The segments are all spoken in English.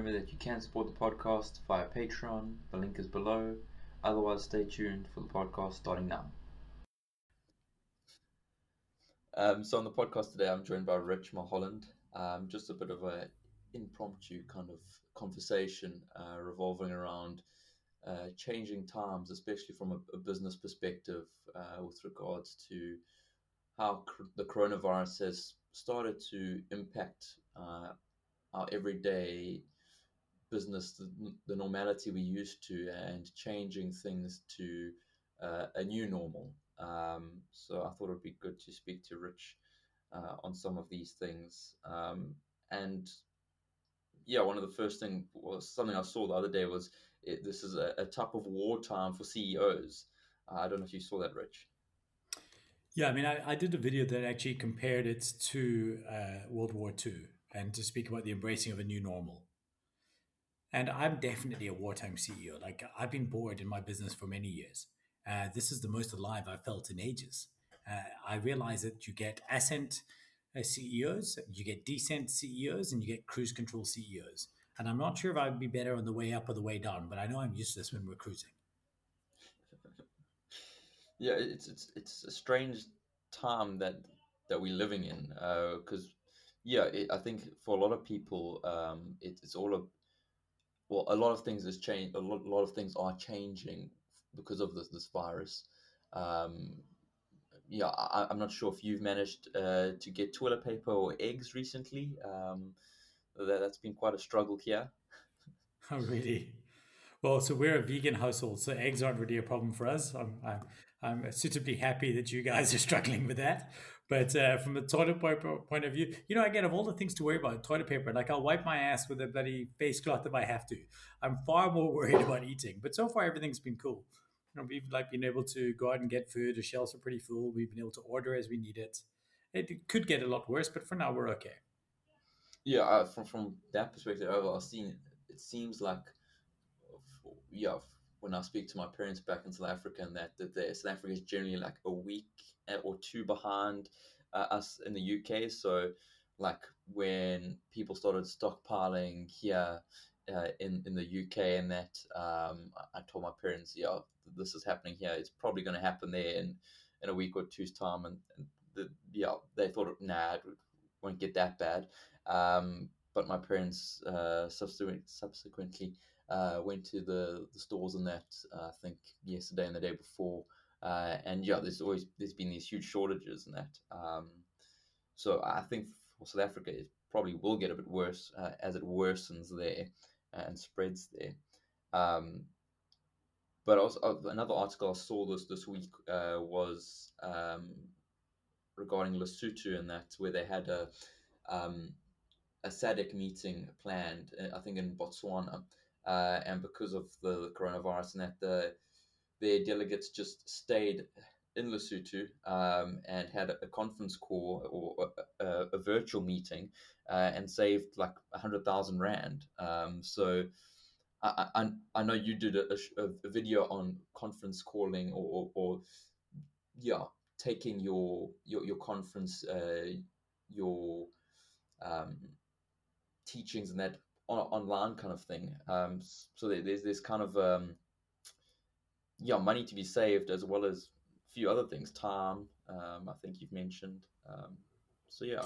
Remember that you can support the podcast via Patreon. The link is below. Otherwise, stay tuned for the podcast starting now. Um, so on the podcast today, I'm joined by Rich Mulholland. Um, just a bit of a impromptu kind of conversation uh, revolving around uh, changing times, especially from a, a business perspective, uh, with regards to how cr- the coronavirus has started to impact uh, our everyday business, the, the, normality we used to, and changing things to uh, a new normal. Um, so I thought it would be good to speak to Rich uh, on some of these things. Um, and yeah, one of the first thing was something I saw the other day was it, this is a, a type of wartime for CEOs. Uh, I don't know if you saw that, Rich. Yeah, I mean, I, I did a video that actually compared it to uh, World War II and to speak about the embracing of a new normal. And I'm definitely a wartime CEO. Like, I've been bored in my business for many years. Uh, this is the most alive I've felt in ages. Uh, I realize that you get ascent uh, CEOs, you get descent CEOs, and you get cruise control CEOs. And I'm not sure if I'd be better on the way up or the way down, but I know I'm useless when we're cruising. Yeah, it's it's it's a strange time that that we're living in because uh, yeah, it, I think for a lot of people, um, it, it's all a well, a lot of things has changed. A lot, a lot of things are changing because of this this virus. Um, yeah, I, am not sure if you've managed uh, to get toilet paper or eggs recently. Um, that, that's been quite a struggle here. Oh, really? Well, so we're a vegan household, so eggs aren't really a problem for us. I'm, I'm, I'm suitably happy that you guys are struggling with that. But uh, from a toilet paper point of view, you know, again, of all the things to worry about, toilet paper, like I'll wipe my ass with a bloody face cloth if I have to. I'm far more worried about eating. But so far, everything's been cool. You know, we've like been able to go out and get food. The shelves are pretty full. We've been able to order as we need it. It could get a lot worse, but for now, we're okay. Yeah, uh, from from that perspective, I've seen it seems like, yeah, when I speak to my parents back in South Africa, and that that South Africa is generally like a week eh, or two behind uh, us in the UK. So, like when people started stockpiling here uh, in in the UK, and that um, I told my parents, yeah, this is happening here. It's probably going to happen there in in a week or two's time, and, and the, yeah, they thought, nah, it won't get that bad. Um, but my parents uh, subsequent, subsequently uh, went to the, the stores and that uh, I think yesterday and the day before, uh, and yeah, there's always there's been these huge shortages and that. Um, so I think for South Africa, it probably will get a bit worse uh, as it worsens there and spreads there. Um, but also uh, another article I saw this this week uh, was um, regarding Lesotho and that where they had a um, a SADC meeting planned, I think in Botswana, uh, and because of the coronavirus and that the their delegates just stayed in Lesotho um, and had a conference call or a, a virtual meeting uh, and saved like a hundred thousand rand. Um, so I, I, I know you did a, a, video on conference calling or, or, or, yeah taking your your, your conference uh, your um, teachings and that on, online kind of thing. Um, so there's this kind of um, yeah money to be saved as well as a few other things. Time, um, I think you've mentioned. Um, so yeah.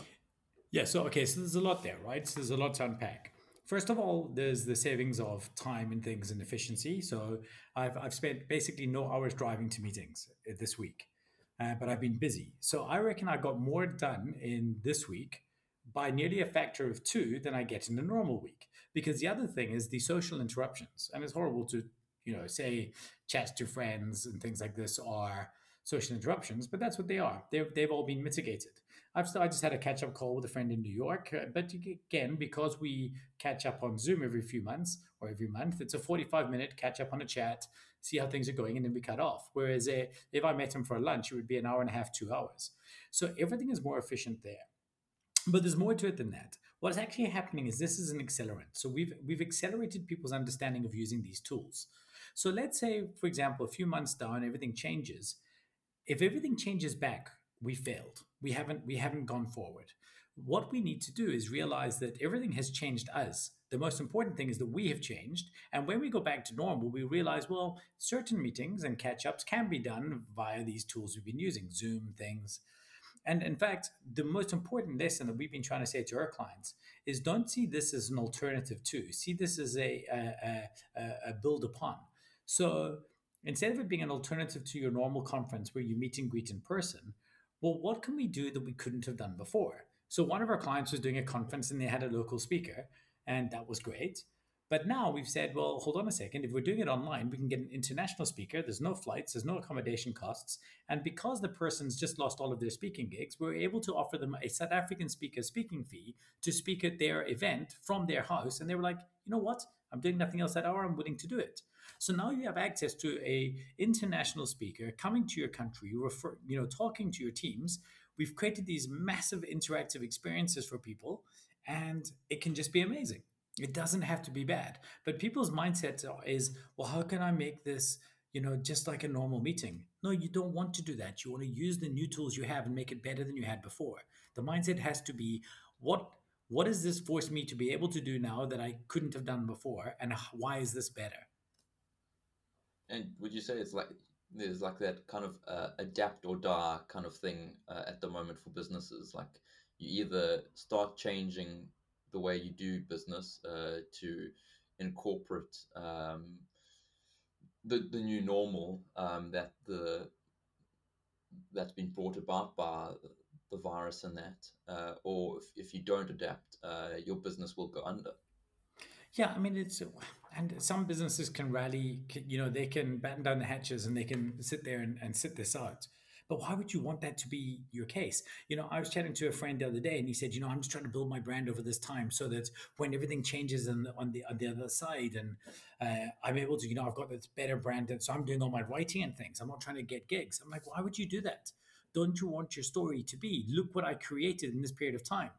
Yeah. So okay. So there's a lot there, right? So there's a lot to unpack. First of all, there's the savings of time and things and efficiency. So I've I've spent basically no hours driving to meetings uh, this week, uh, but I've been busy. So I reckon I got more done in this week by nearly a factor of two than I get in a normal week. Because the other thing is the social interruptions. And it's horrible to, you know, say chats to friends and things like this are social interruptions, but that's what they are. They've, they've all been mitigated. I've I just had a catch up call with a friend in New York, uh, but again, because we catch up on Zoom every few months or every month, it's a 45 minute catch up on a chat, see how things are going, and then we cut off. Whereas uh, if I met him for a lunch, it would be an hour and a half, two hours. So everything is more efficient there. But there's more to it than that. What's actually happening is this is an accelerant. So we've we've accelerated people's understanding of using these tools. So let's say, for example, a few months down, everything changes. If everything changes back, we failed. We haven't we haven't gone forward. What we need to do is realize that everything has changed us. The most important thing is that we have changed. And when we go back to normal, we realize, well, certain meetings and catch ups can be done via these tools we've been using, Zoom, things. And in fact, the most important lesson that we've been trying to say to our clients is don't see this as an alternative to, see this as a, a, a, a build upon. So instead of it being an alternative to your normal conference where you meet and greet in person, well, what can we do that we couldn't have done before? So one of our clients was doing a conference and they had a local speaker, and that was great. But now we've said, well, hold on a second. If we're doing it online, we can get an international speaker. There's no flights, there's no accommodation costs. And because the person's just lost all of their speaking gigs, we're able to offer them a South African speaker speaking fee to speak at their event from their house. And they were like, you know what? I'm doing nothing else that hour. I'm willing to do it. So now you have access to a international speaker coming to your country, refer, you know, talking to your teams. We've created these massive interactive experiences for people, and it can just be amazing. It doesn't have to be bad. But people's mindset is, well, how can I make this, you know, just like a normal meeting? No, you don't want to do that. You want to use the new tools you have and make it better than you had before. The mindset has to be, what what does this force me to be able to do now that I couldn't have done before, and why is this better? And would you say it's like there's like that kind of uh, adapt or die kind of thing uh, at the moment for businesses? Like you either start changing the way you do business uh, to incorporate um, the the new normal um, that the that's been brought about by the virus and that, uh, or if, if you don't adapt, uh, your business will go under. Yeah, I mean it's and some businesses can rally. You know, they can batten down the hatches and they can sit there and, and sit this out. But why would you want that to be your case? You know, I was chatting to a friend the other day, and he said, you know, I'm just trying to build my brand over this time so that when everything changes on the on the, on the other side, and uh, I'm able to, you know, I've got this better brand, and so I'm doing all my writing and things. I'm not trying to get gigs. I'm like, why would you do that? Don't you want your story to be? Look what I created in this period of time.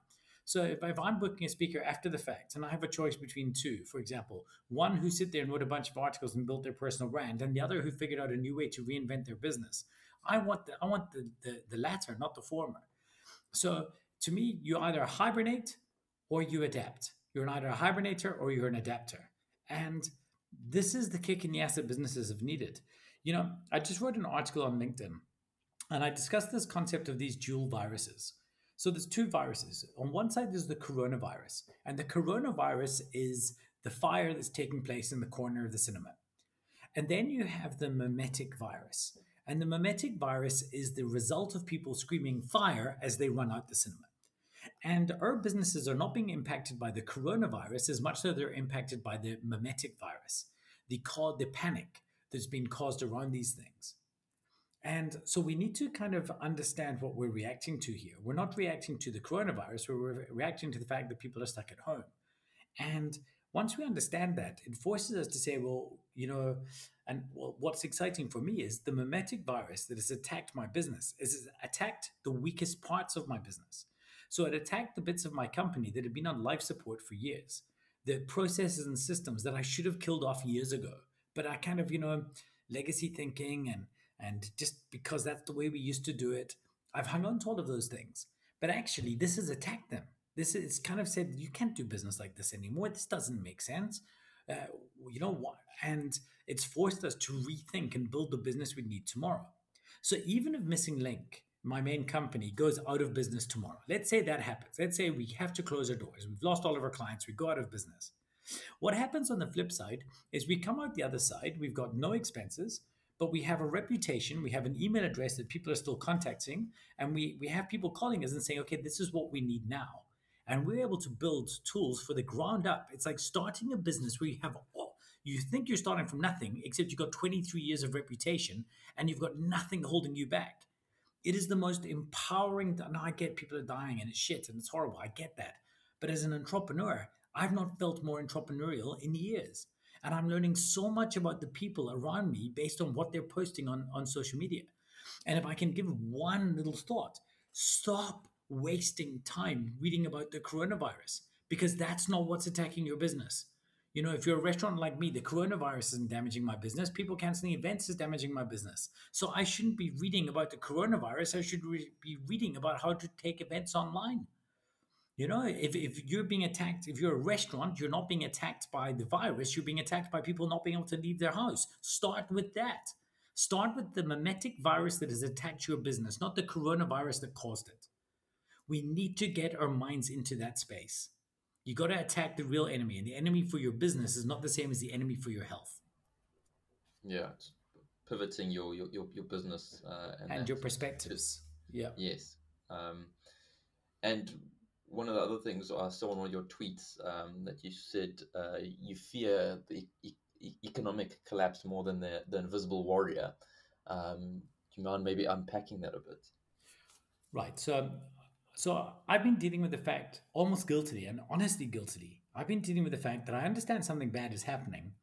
So if, if, I'm booking a speaker after the fact and I have a choice between two, for example, one who sit there and wrote a bunch of articles and built their personal brand, and the other who figured out a new way to reinvent their business, I want the, I want the, the, the latter, not the former. So to me, you either hibernate or you adapt. You're either a hibernator or you're an adapter. And this is the kick in the ass that businesses have needed. You know, I just wrote an article on LinkedIn and I discussed this concept of these dual viruses. So there's two viruses. On one side, there's the coronavirus, and the coronavirus is the fire that's taking place in the corner of the cinema. And then you have the mimetic virus. And the mimetic virus is the result of people screaming fire as they run out the cinema. And our businesses are not being impacted by the coronavirus as much as they're impacted by the mimetic virus, the, the panic that's been caused around these things. And so we need to kind of understand what we're reacting to here. We're not reacting to the coronavirus, we're re- reacting to the fact that people are stuck at home. And once we understand that, it forces us to say, well, you know, and what's exciting for me is the mimetic virus that has attacked my business is attacked the weakest parts of my business. So it attacked the bits of my company that had been on life support for years, the processes and systems that I should have killed off years ago. But I kind of, you know, legacy thinking and and just because that's the way we used to do it, I've hung on to all of those things. But actually, this has attacked them this is kind of said you can't do business like this anymore. This doesn't make sense. Uh, you know what? And it's forced us to rethink and build the business we need tomorrow. So even if Missing Link, my main company, goes out of business tomorrow, let's say that happens. Let's say we have to close our doors. We've lost all of our clients. We go out of business. What happens on the flip side is we come out the other side. We've got no expenses but we have a reputation we have an email address that people are still contacting and we we have people calling us and saying okay this is what we need now and we're able to build tools for the ground up. It's like starting a business where you have all, you think you're starting from nothing, except you've got 23 years of reputation and you've got nothing holding you back. It is the most empowering. Now I get people are dying and it's shit and it's horrible. I get that. But as an entrepreneur, I've not felt more entrepreneurial in years. And I'm learning so much about the people around me based on what they're posting on, on social media. And if I can give one little thought, stop wasting time reading about the coronavirus because that's not what's attacking your business. You know, if you're a restaurant like me, the coronavirus isn't damaging my business. People canceling events is damaging my business. So I shouldn't be reading about the coronavirus. I should re- be reading about how to take events online. You know, if, if you're being attacked, if you're a restaurant, you're not being attacked by the virus, you're being attacked by people not being able to leave their house. Start with that. Start with the mimetic virus that has attacked your business, not the coronavirus that caused it. We need to get our minds into that space. You got to attack the real enemy, and the enemy for your business is not the same as the enemy for your health. Yeah, it's pivoting your your, your, your business uh, and, and your perspectives. Yeah. Yes. Um, and one of the other things I saw in one of your tweets um, that you said uh, you fear the e- e- economic collapse more than the, the invisible warrior. Um, do you mind maybe unpacking that a bit? Right. So, so I've been dealing with the fact, almost guiltily and honestly guiltily, I've been dealing with the fact that I understand something bad is happening,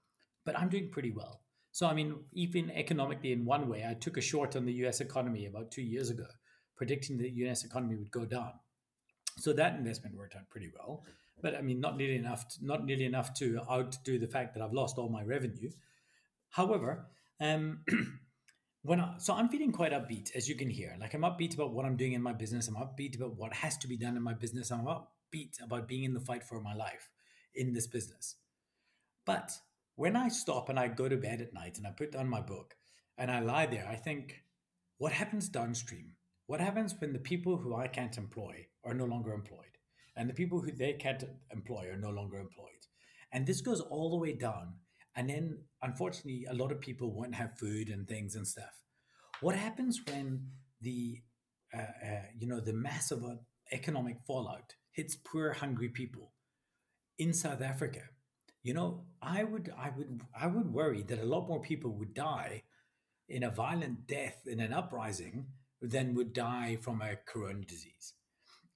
but I'm doing pretty well. So, I mean, even economically, in one way, I took a short on the US economy about two years ago, predicting the US economy would go down. So that investment worked out pretty well, but I mean, not nearly enough. To, not nearly enough to outdo the fact that I've lost all my revenue. However, um, when I, so I'm feeling quite upbeat, as you can hear. Like I'm upbeat about what I'm doing in my business. I'm upbeat about what has to be done in my business. I'm upbeat about being in the fight for my life in this business. But when I stop and I go to bed at night and I put down my book and I lie there, I think, what happens downstream? What happens when the people who I can't employ are no longer employed and the people who they can't employ are no longer employed? And this goes all the way down. And then, unfortunately, a lot of people won't have food and things and stuff. What happens when the, uh, uh, you know, the massive economic fallout hits poor, hungry people in South Africa? You know, I would, I would, I would worry that a lot more people would die in a violent death in an uprising than would die from a corona disease.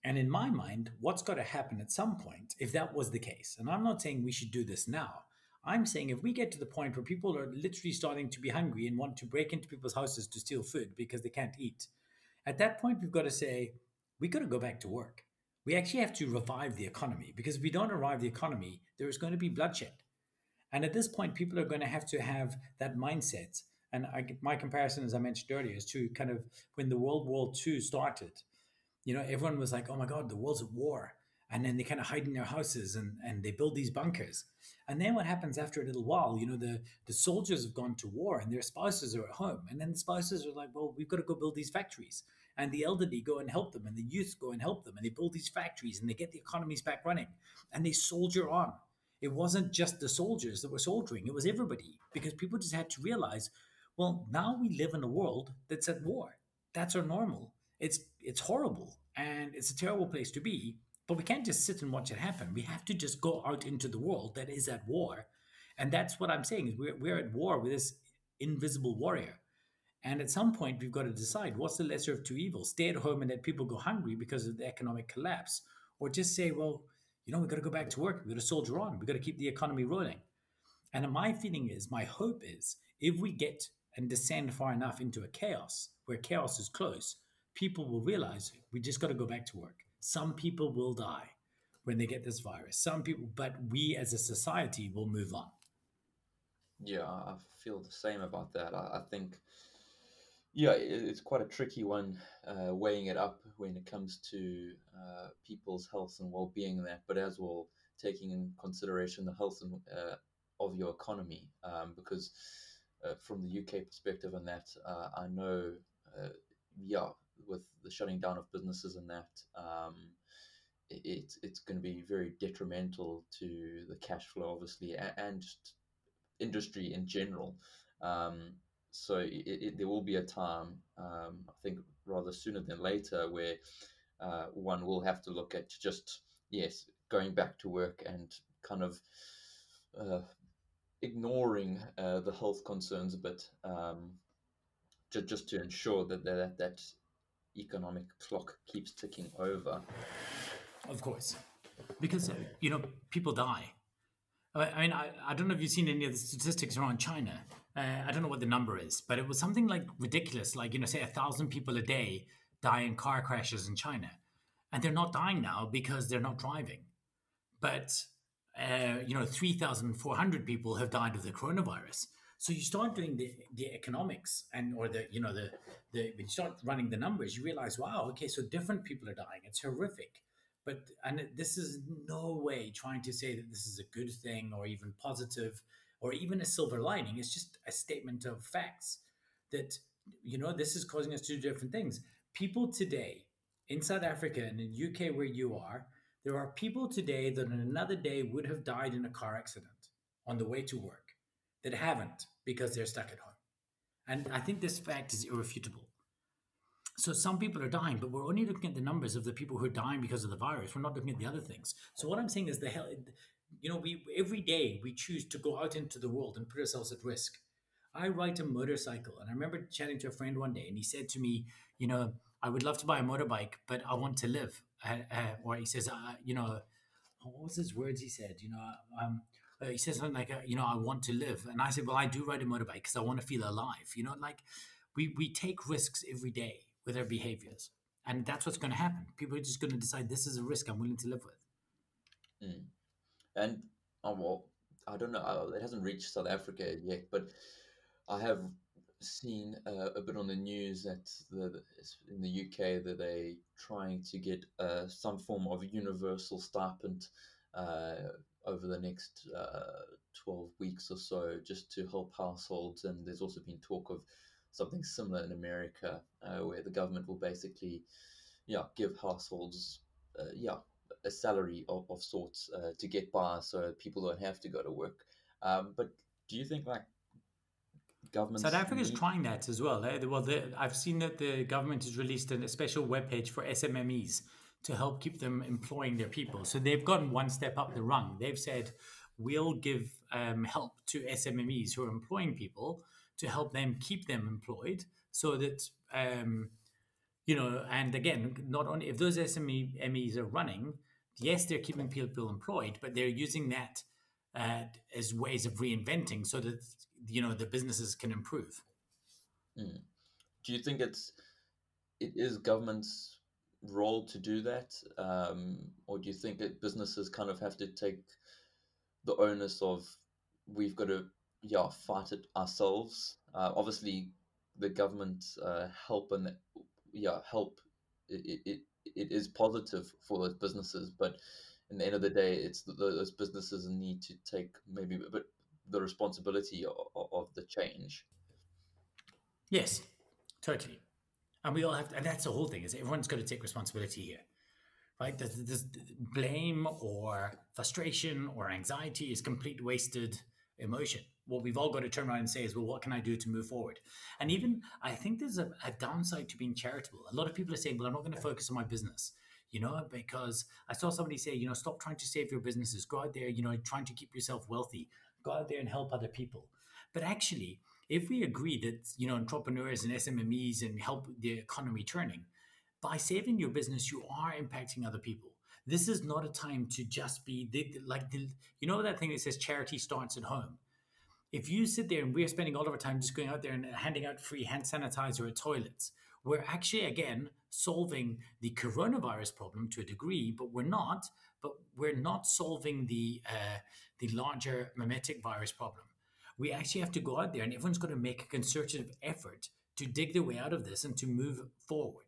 And in my mind, what's got to happen at some point, if that was the case, and I'm not saying we should do this now, I'm saying if we get to the point where people are literally starting to be hungry and want to break into people's houses to steal food because they can't eat, at that point, we've got to say, we've got to go back to work we actually have to revive the economy because if we don't revive the economy, there is going to be bloodshed. And at this point, people are going to have to have that mindset. And I, my comparison, as I mentioned earlier, is to kind of when the World War II started, you know, everyone was like, oh my God, the world's at war. And then they kind of hide in their houses and, and they build these bunkers. And then what happens after a little while, you know, the, the soldiers have gone to war and their spouses are at home. And then the spouses are like, well, we've got to go build these factories and the elderly go and help them and the youth go and help them and they build these factories and they get the economies back running and they soldier on it wasn't just the soldiers that were soldiering it was everybody because people just had to realize well now we live in a world that's at war that's our normal it's it's horrible and it's a terrible place to be but we can't just sit and watch it happen we have to just go out into the world that is at war and that's what i'm saying is we're, we're at war with this invisible warrior and at some point, we've got to decide what's the lesser of two evils stay at home and let people go hungry because of the economic collapse, or just say, well, you know, we've got to go back to work. We've got to soldier on. We've got to keep the economy rolling. And my feeling is, my hope is, if we get and descend far enough into a chaos where chaos is close, people will realize we just got to go back to work. Some people will die when they get this virus. Some people, but we as a society will move on. Yeah, I feel the same about that. I, I think yeah, it's quite a tricky one, uh, weighing it up when it comes to uh, people's health and well-being. And that, but as well, taking in consideration the health and, uh, of your economy, um, because uh, from the UK perspective, and that uh, I know, uh, yeah, with the shutting down of businesses and that, um, it, it's going to be very detrimental to the cash flow, obviously, and, and just industry in general. Um, so it, it, there will be a time, um, I think, rather sooner than later, where uh, one will have to look at just yes, going back to work and kind of uh, ignoring uh, the health concerns a bit, um, just just to ensure that that that economic clock keeps ticking over. Of course, because you know people die. I mean, I, I don't know if you've seen any of the statistics around China uh, I don't know what the number is, but it was something like ridiculous. Like, you know, say a thousand people a day die in car crashes in China. And they're not dying now because they're not driving. But, uh, you know, 3,400 people have died of the coronavirus. So you start doing the, the economics and, or the, you know, the, the, when you start running the numbers, you realize, wow, okay, so different people are dying. It's horrific. but and this is no way trying to say that this is a good thing or even positive or even a silver lining. It's just a statement of facts that you know this is causing us to do different things. People today in South Africa and in UK where you are, there are people today that on another day would have died in a car accident on the way to work that haven't because they're stuck at home. And I think this fact is irrefutable. So some people are dying, but we're only looking at the numbers of the people who are dying because of the virus. We're not looking at the other things. So what I'm saying is the hell, you know, we every day we choose to go out into the world and put ourselves at risk. I ride a motorcycle, and I remember chatting to a friend one day, and he said to me, you know, I would love to buy a motorbike, but I want to live. Uh, uh, or he says, uh, you know, what was his words? He said, you know, um, uh, he says something like, uh, you know, I want to live. And I said, well, I do ride a motorbike because I want to feel alive. You know, like we, we take risks every day with our behaviors. And that's what's going to happen. People are just going to decide this is a risk I'm willing to live with. Mm. And, oh, well, I don't know, uh, it hasn't reached South Africa yet, but I have seen uh, a bit on the news that the, in the UK that they're trying to get uh, some form of universal stipend uh, over the next uh, 12 weeks or so just to help households. And there's also been talk of something similar in America uh, where the government will basically, yeah, give households, uh, yeah, a salary of, of sorts uh, to get by so people don't have to go to work. Um, but do you think like government? South Africa is trying that as well. Eh? Well, I've seen that the government has released a special webpage for SMMEs to help keep them employing their people. So they've gone one step up the rung. They've said, we'll give um, help to SMMEs who are employing people to help them keep them employed so that, um, you know, and again, not only if those SMEs are running, yes, they're keeping people employed, but they're using that uh, as ways of reinventing so that, you know, the businesses can improve. Mm. Do you think it's, it is government's role to do that, um, or do you think that businesses kind of have to take the onus of we've got to yeah fight it ourselves? Uh, obviously, the government uh, help and yeah help it, it it is positive for those businesses, but in the end of the day, it's the, those businesses need to take maybe a bit the responsibility of, of the change. Yes, totally and we all have to, and that's the whole thing is everyone's got to take responsibility here right? This, this blame or frustration or anxiety is complete wasted emotion. What we've all got to turn around and say is well what can i do to move forward? And even i think there's a, a downside to being charitable. A lot of people are saying well i'm not going to focus on my business you know because i saw somebody say you know stop trying to save your businesses. Go out there you know trying to keep yourself wealthy. Go out there and help other people. But actually if we agree that you know entrepreneurs and SMMEs and help the economy turning, by saving your business, you are impacting other people. This is not a time to just be like the, you know that thing that says charity starts at home. If you sit there and we're spending all of our time just going out there and handing out free hand sanitizer at toilets, we're actually again solving the coronavirus problem to a degree, but we're not. But we're not solving the uh, the larger mimetic virus problem we actually have to go out there and everyone's got to make a concerted effort to dig their way out of this and to move forward.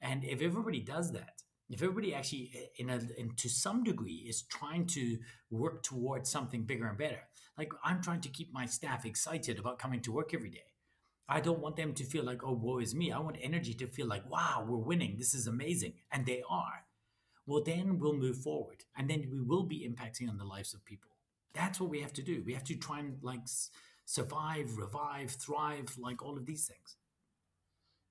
And if everybody does that, if everybody actually, eh, in a, in, to some degree, is trying to work towards something bigger and better, like I'm trying to keep my staff excited about coming to work every day. I don't want them to feel like, oh, woe is me. I want energy to feel like, wow, we're winning. This is amazing. And they are. Well, then we'll move forward. And then we will be impacting on the lives of people. That's what we have to do. We have to try and like survive, revive, thrive, like all of these things.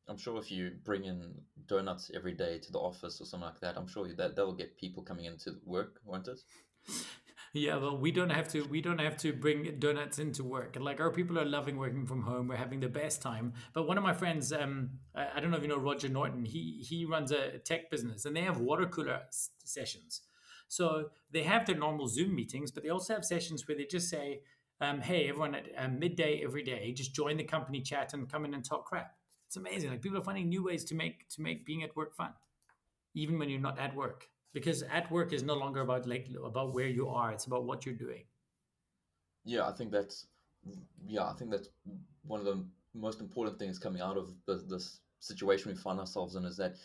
I'm sure if you bring in donuts every day to the office or something like that, I'm sure that that will get people coming into work, won't it? yeah, well, we don't have to. We don't have to bring donuts into work. Like our people are loving working from home. We're having the best time. But one of my friends, um, I, I don't know if you know Roger Norton. He he runs a tech business, and they have water cooler sessions. So they have their normal Zoom meetings, but they also have sessions where they just say, um, "Hey, everyone, at uh, midday every day, just join the company chat and come in and talk crap." It's amazing. Like people are finding new ways to make to make being at work fun, even when you're not at work, because at work is no longer about like about where you are. It's about what you're doing. Yeah, I think that's yeah, I think that's one of the most important things coming out of the, this situation we find ourselves in is that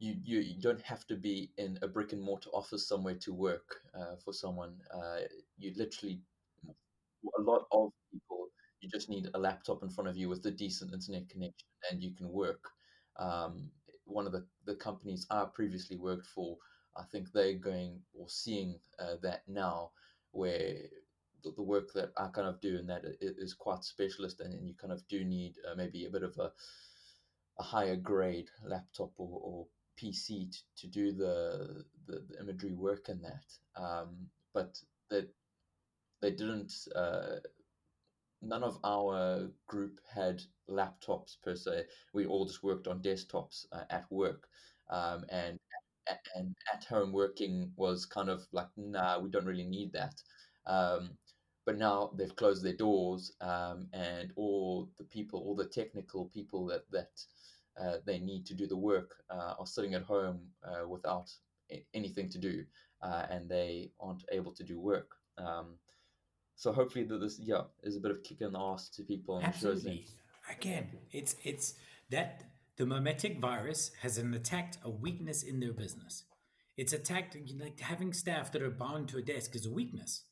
you, you don't have to be in a brick and mortar office somewhere to work uh, for someone. Uh, you literally a lot of people you just need a laptop in front of you with a decent internet connection and you can work. Um, one of the, the companies I previously worked for, I think they're going or seeing uh, that now where the, the, work that I kind of do and that is quite specialist and, and you kind of do need uh, maybe a bit of a, a higher grade laptop or, or PC to, to do the, the, the imagery work in that. Um, but that they didn't uh, none of our group had laptops per se. We all just worked on desktops uh, at work, um, and and at home working was kind of like, nah, we don't really need that. Um, but now they've closed their doors, um, and all the people, all the technical people that that uh, they need to do the work uh, are sitting at home uh, without anything to do, uh, and they aren't able to do work. Um, so hopefully that this yeah is a bit of kick in the ass to people and Absolutely. Again, it's it's that the mimetic virus has attacked a weakness in their business. It's attacked like having staff that are bound to a desk is a weakness.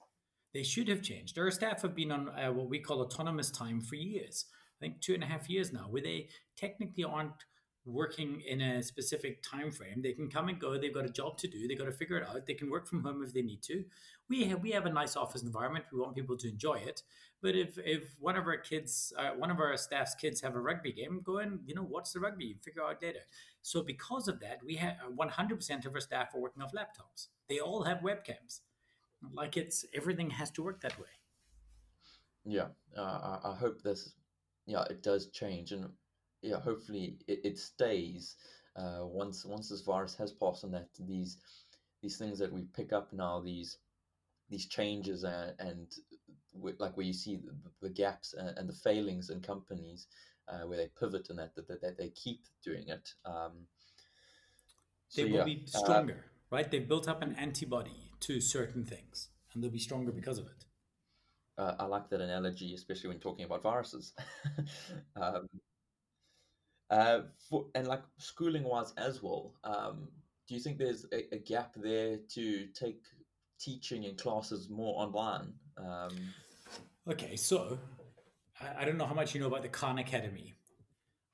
They should have changed. Our staff have been on uh, what we call autonomous time for years. I think two and a half years now, where they technically aren't working in a specific time frame. They can come and go. They've got a job to do. They've got to figure it out. They can work from home if they need to. We have we have a nice office environment. We want people to enjoy it. But if if one of our kids, uh, one of our staff's kids have a rugby game, go and you know watch the rugby, figure out data. So because of that, we have 100% of our staff are working off laptops. They all have webcams. Like it's everything has to work that way. Yeah, uh, I hope this. Yeah, it does change, and yeah, hopefully it, it stays uh, once once this virus has passed and that these these things that we pick up now these these changes and, and like where you see the, the gaps and, and, the failings in companies uh, where they pivot and that, that, that they keep doing it. Um, so they will yeah, be uh, stronger, uh, right? They've built up an antibody to certain things and they'll be stronger because of it. Uh, I like that analogy, especially when talking about viruses. um, uh, for, and like schooling wise as well, um, do you think there's a, a, gap there to take teaching and classes more online? Um, okay, so I, I don't know how much you know about the Khan Academy.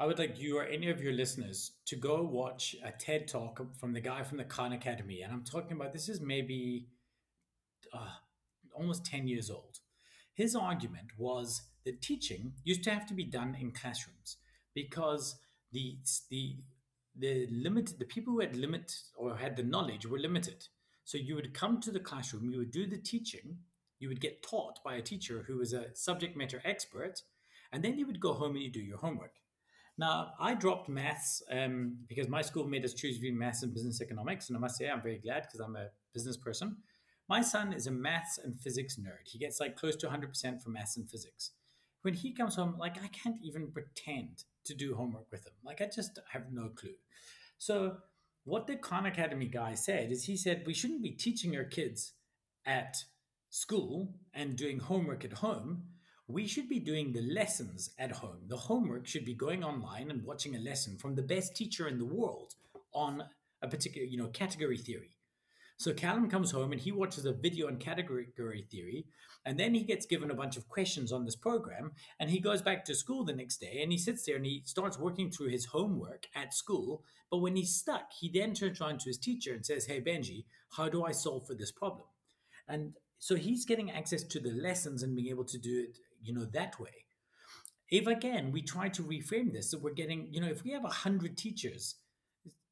I would like you or any of your listeners to go watch a TED talk from the guy from the Khan Academy. And I'm talking about this is maybe uh, almost 10 years old. His argument was that teaching used to have to be done in classrooms because the the the limit the people who had limit or had the knowledge were limited. So you would come to the classroom, you would do the teaching, you would get taught by a teacher who was a subject matter expert, and then you would go home and you do your homework. Now, I dropped maths um, because my school made us choose between maths and business economics, and I must say I'm very glad because I'm a business person. My son is a maths and physics nerd. He gets like close to 100% for maths and physics. When he comes home, like I can't even pretend to do homework with him. Like I just have no clue. So what the Khan Academy guy said is he said we shouldn't be teaching our kids at school and doing homework at home. We should be doing the lessons at home. The homework should be going online and watching a lesson from the best teacher in the world on a particular, you know, category theory. So Callum comes home and he watches a video on category theory, and then he gets given a bunch of questions on this program, and he goes back to school the next day and he sits there and he starts working through his homework at school. But when he's stuck, he then turns around to his teacher and says, Hey Benji, how do I solve for this problem? And so he's getting access to the lessons and being able to do it, you know, that way. If again we try to reframe this, so we're getting, you know, if we have hundred teachers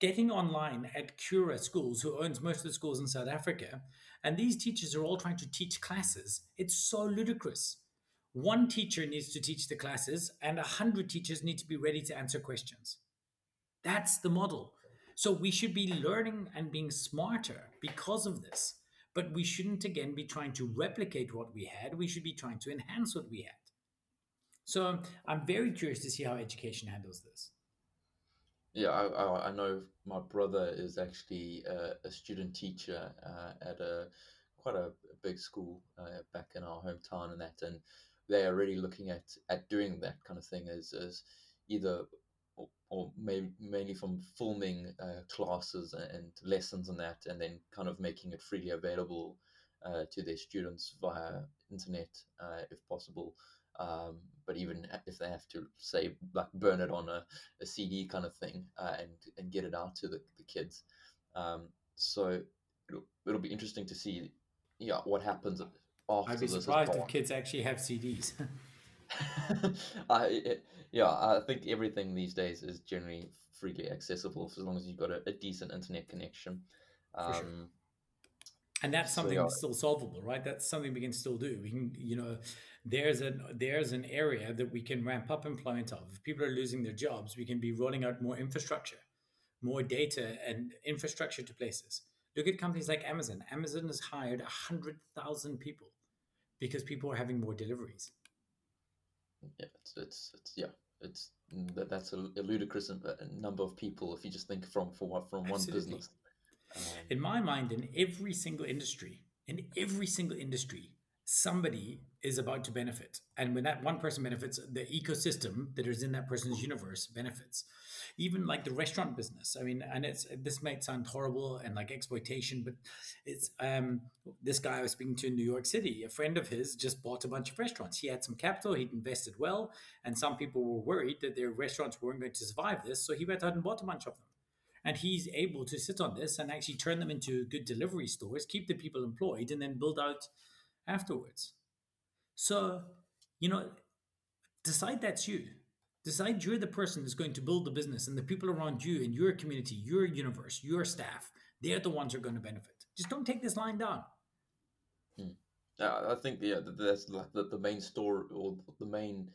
getting online at Curro Schools, who owns most of the schools in South Africa, and these teachers are all trying to teach classes. It's so ludicrous. One teacher needs to teach the classes, and a hundred teachers need to be ready to answer questions. That's the model. So we should be learning and being smarter because of this. But we shouldn't again be trying to replicate what we had. We should be trying to enhance what we had. So I'm very curious to see how education handles this. Yeah, I, I, I know my brother is actually a, a student teacher uh, at a quite a, big school uh, back in our hometown and that, and they are really looking at, at doing that kind of thing as, as either or, or may, mainly from filming uh, classes and lessons and that, and then kind of making it freely available uh, to their students via internet uh, if possible. Um, but even if they have to say like burn it on a, a CD kind of thing uh, and and get it out to the, the kids, um, so it'll, it'll be interesting to see yeah what happens after I'd be surprised if kids actually have CDs. I, yeah, I think everything these days is generally freely accessible as long as you've got a, a decent internet connection. Um, sure. And that's something still solvable, right? That's something we can still do. We can, you know, there's a there's an area that we can ramp up employment of. If people are losing their jobs, we can be rolling out more infrastructure, more data and infrastructure to places. Look at companies like Amazon. Amazon has hired 100,000 people because people are having more deliveries. Yeah, it's, it's, it's yeah, it's that, that's a, a ludicrous uh, number of people if you just think from from, from one business. In my mind, in every single industry, in every single industry, somebody is about to benefit. And when that one person benefits, the ecosystem that is in that person's universe benefits. Even like the restaurant business. I mean, and it's this might sound horrible and like exploitation, but it's um this guy I was speaking to in New York City, a friend of his just bought a bunch of restaurants. He had some capital, he'd invested well, and some people were worried that their restaurants weren't going to survive this. So he went out and bought a bunch of them. And he's able to sit on this and actually turn them into good delivery stores, keep the people employed, and then build out afterwards. So, you know, decide that's you. Decide you're the person that's going to build the business and the people around you in your community, your universe, your staff, they're the ones who are going to benefit. Just don't take this line down. Hmm. I think yeah, that's like the, the main store or the main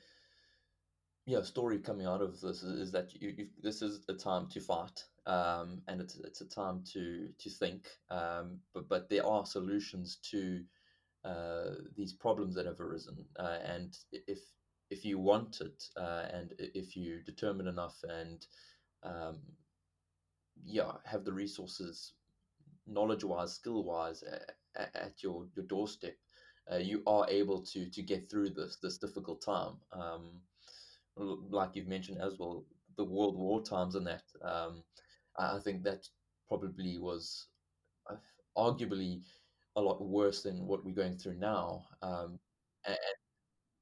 yeah story coming out of this is, is that you, this is a time to fight um, and it's it's a time to to think um, but but there are solutions to uh, these problems that have arisen. Uh, and if if you want it, uh, and if you determine enough, and um, yeah, have the resources, knowledge-wise, skill-wise, at, at your your doorstep, uh, you are able to to get through this this difficult time. Like you've mentioned as well, the World War times and that. Um, I think that probably was uh, arguably a lot worse than what we're going through now. Um, and,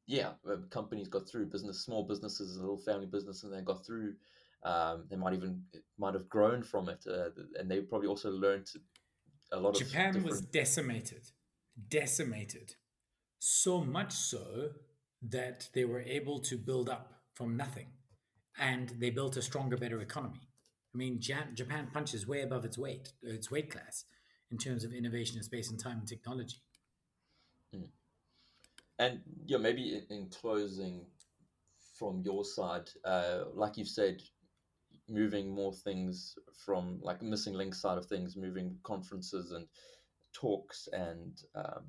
yeah, uh, companies got through. Business, small businesses, a little family business, and they got through. Um, they might even might have grown from it, uh, and they probably also learned a lot Japan. Japan was decimated, decimated, so much so that they were able to build up from nothing, and they built a stronger, better economy. I mean, Japan punches way above its weight, its weight class in terms of innovation in space and time and technology. Mm. And yeah, maybe in, in, closing from your side, uh, like you've said, moving more things from like missing link side of things, moving conferences and talks and um,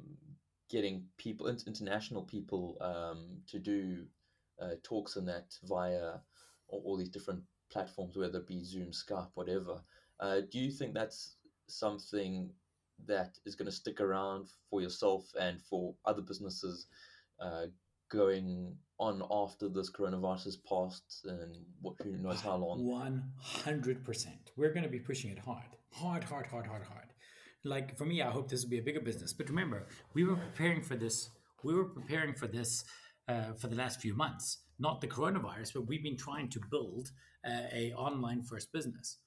getting people, international people, um, to do uh, talks and that via all, these different platforms, whether it be Zoom, Skype, whatever. Uh, do you think that's something that is going to stick around for yourself and for other businesses uh, going on after this coronavirus has passed and what who knows how long? 100% we're going to be pushing it hard. Hard hard hard hard hard. Like for me i hope this will be a bigger business. But remember we were preparing for this we were preparing for this uh, for the last few months not the coronavirus but we've been trying to build uh, a online first business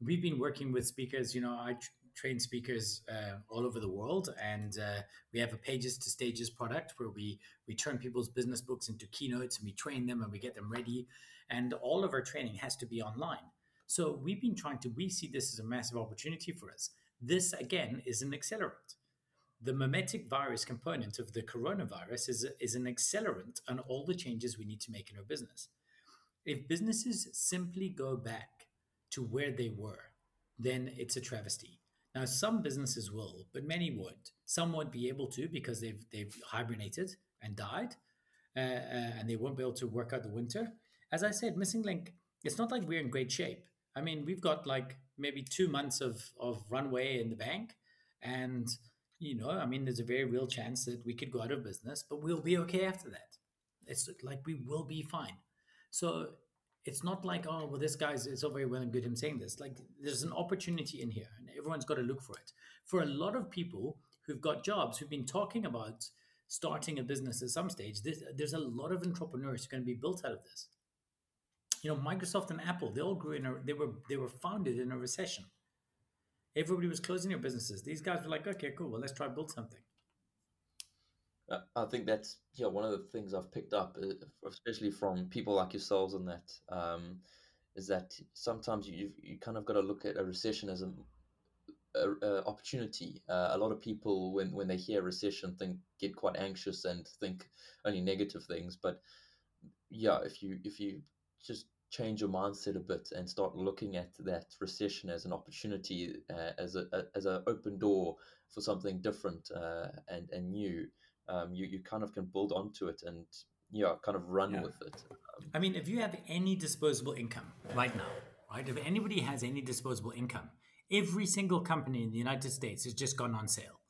we've been working with speakers. You know, I train speakers uh, all over the world, and uh, we have a Pages to Stages product where we we turn people's business books into keynotes, and we train them and we get them ready. And all of our training has to be online. So we've been trying to. We see this as a massive opportunity for us. This again is an accelerant. The mimetic virus component of the coronavirus is, is an accelerant on all the changes we need to make in our business. If businesses simply go back to where they were, then it's a travesty. Now, some businesses will, but many won't. Some won't be able to because they've they've hibernated and died, uh, uh, and they won't be able to work out the winter. As I said, missing link. It's not like we're in great shape. I mean, we've got like maybe two months of of runway in the bank, and you know, I mean, there's a very real chance that we could go out of business, but we'll be okay after that. It's like we will be fine. So it's not like oh well this guy's it's all very well and good him saying this like there's an opportunity in here and everyone's got to look for it for a lot of people who've got jobs who've been talking about starting a business at some stage this, there's a lot of entrepreneurs going to be built out of this you know microsoft and apple they all grew in a they were they were founded in a recession everybody was closing their businesses. These guys were like okay cool well let's try build something. I think that's yeah one of the things I've picked up, uh, especially from people like yourselves, and that um, is that sometimes you you kind of got to look at a recession as a, a, a opportunity. Uh, a lot of people when when they hear recession think get quite anxious and think only negative things, but yeah, if you if you just change your mindset a bit and start looking at that recession as an opportunity, uh, as a, a as an open door for something different uh, and and new um, you you kind of can build onto it and yeah, kind of run Yeah. with it. Um, I mean, if you have any disposable income right now, right? If anybody has any disposable income, every single company in the United States has just gone on sale.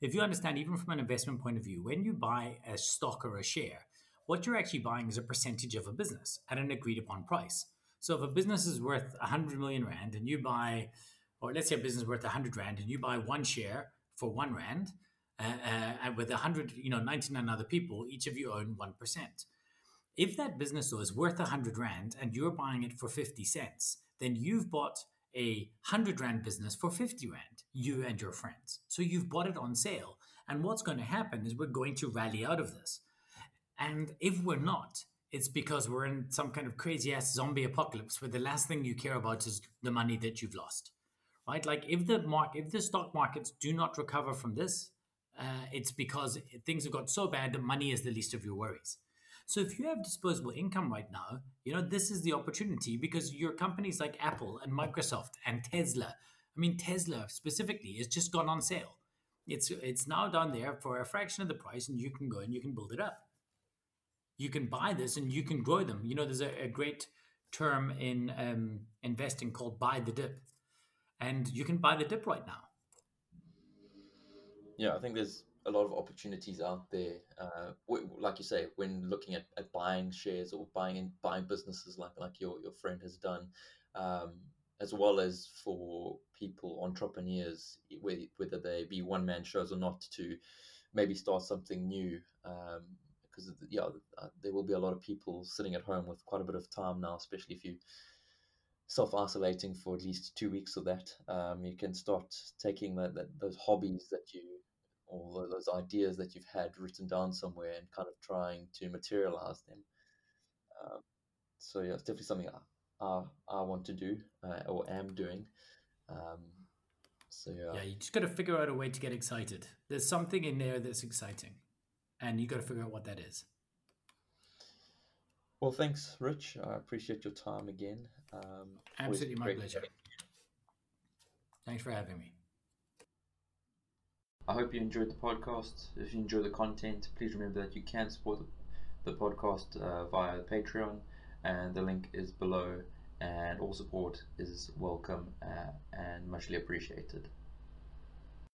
If you understand, even from an investment point of view, when you buy a stock or a share, what you're actually buying is a percentage of a business at an agreed upon price. So if a business is worth 100 million Rand and you buy, or let's say a business worth 100 Rand and you buy one share for one Rand, uh, uh, with 100, you know, 99 other people, each of you own 1%. If that business though is worth 100 Rand and you're buying it for 50 cents, then you've bought a 100 Rand business for 50 Rand, you and your friends. So you've bought it on sale. And what's going to happen is we're going to rally out of this. And if we're not, it's because we're in some kind of crazy ass zombie apocalypse where the last thing you care about is the money that you've lost. Right? Like if the mark if the stock markets do not recover from this, uh, it's because things have got so bad that money is the least of your worries. So if you have disposable income right now, you know this is the opportunity because your companies like Apple and Microsoft and Tesla. I mean Tesla specifically has just gone on sale. It's it's now down there for a fraction of the price, and you can go and you can build it up. You can buy this and you can grow them. You know, there's a, a great term in um, investing called buy the dip, and you can buy the dip right now. yeah, I think there's a lot of opportunities out there. Uh, like you say, when looking at, at buying shares or buying in, buying businesses like like your your friend has done, um, as well as for people entrepreneurs, whe- whether they be one man shows or not, to maybe start something new. Um, because yeah, uh, there will be a lot of people sitting at home with quite a bit of time now, especially if you self isolating for at least two weeks of that. Um, you can start taking that, that those hobbies that you or those ideas that you've had written down somewhere and kind of trying to materialize them. Um, so yeah, it's definitely something I I, I want to do uh, or am doing. Um, so yeah, Yeah, you just got to figure out a way to get excited. There's something in there that's exciting, and you got to figure out what that is. Well, thanks, Rich. I appreciate your time again. Um, Absolutely my pleasure. Thanks for having me. I hope you enjoyed the podcast. If you enjoy the content, please remember that you can support the, the podcast uh, via Patreon, and the link is below. And all support is welcome uh, and muchly appreciated.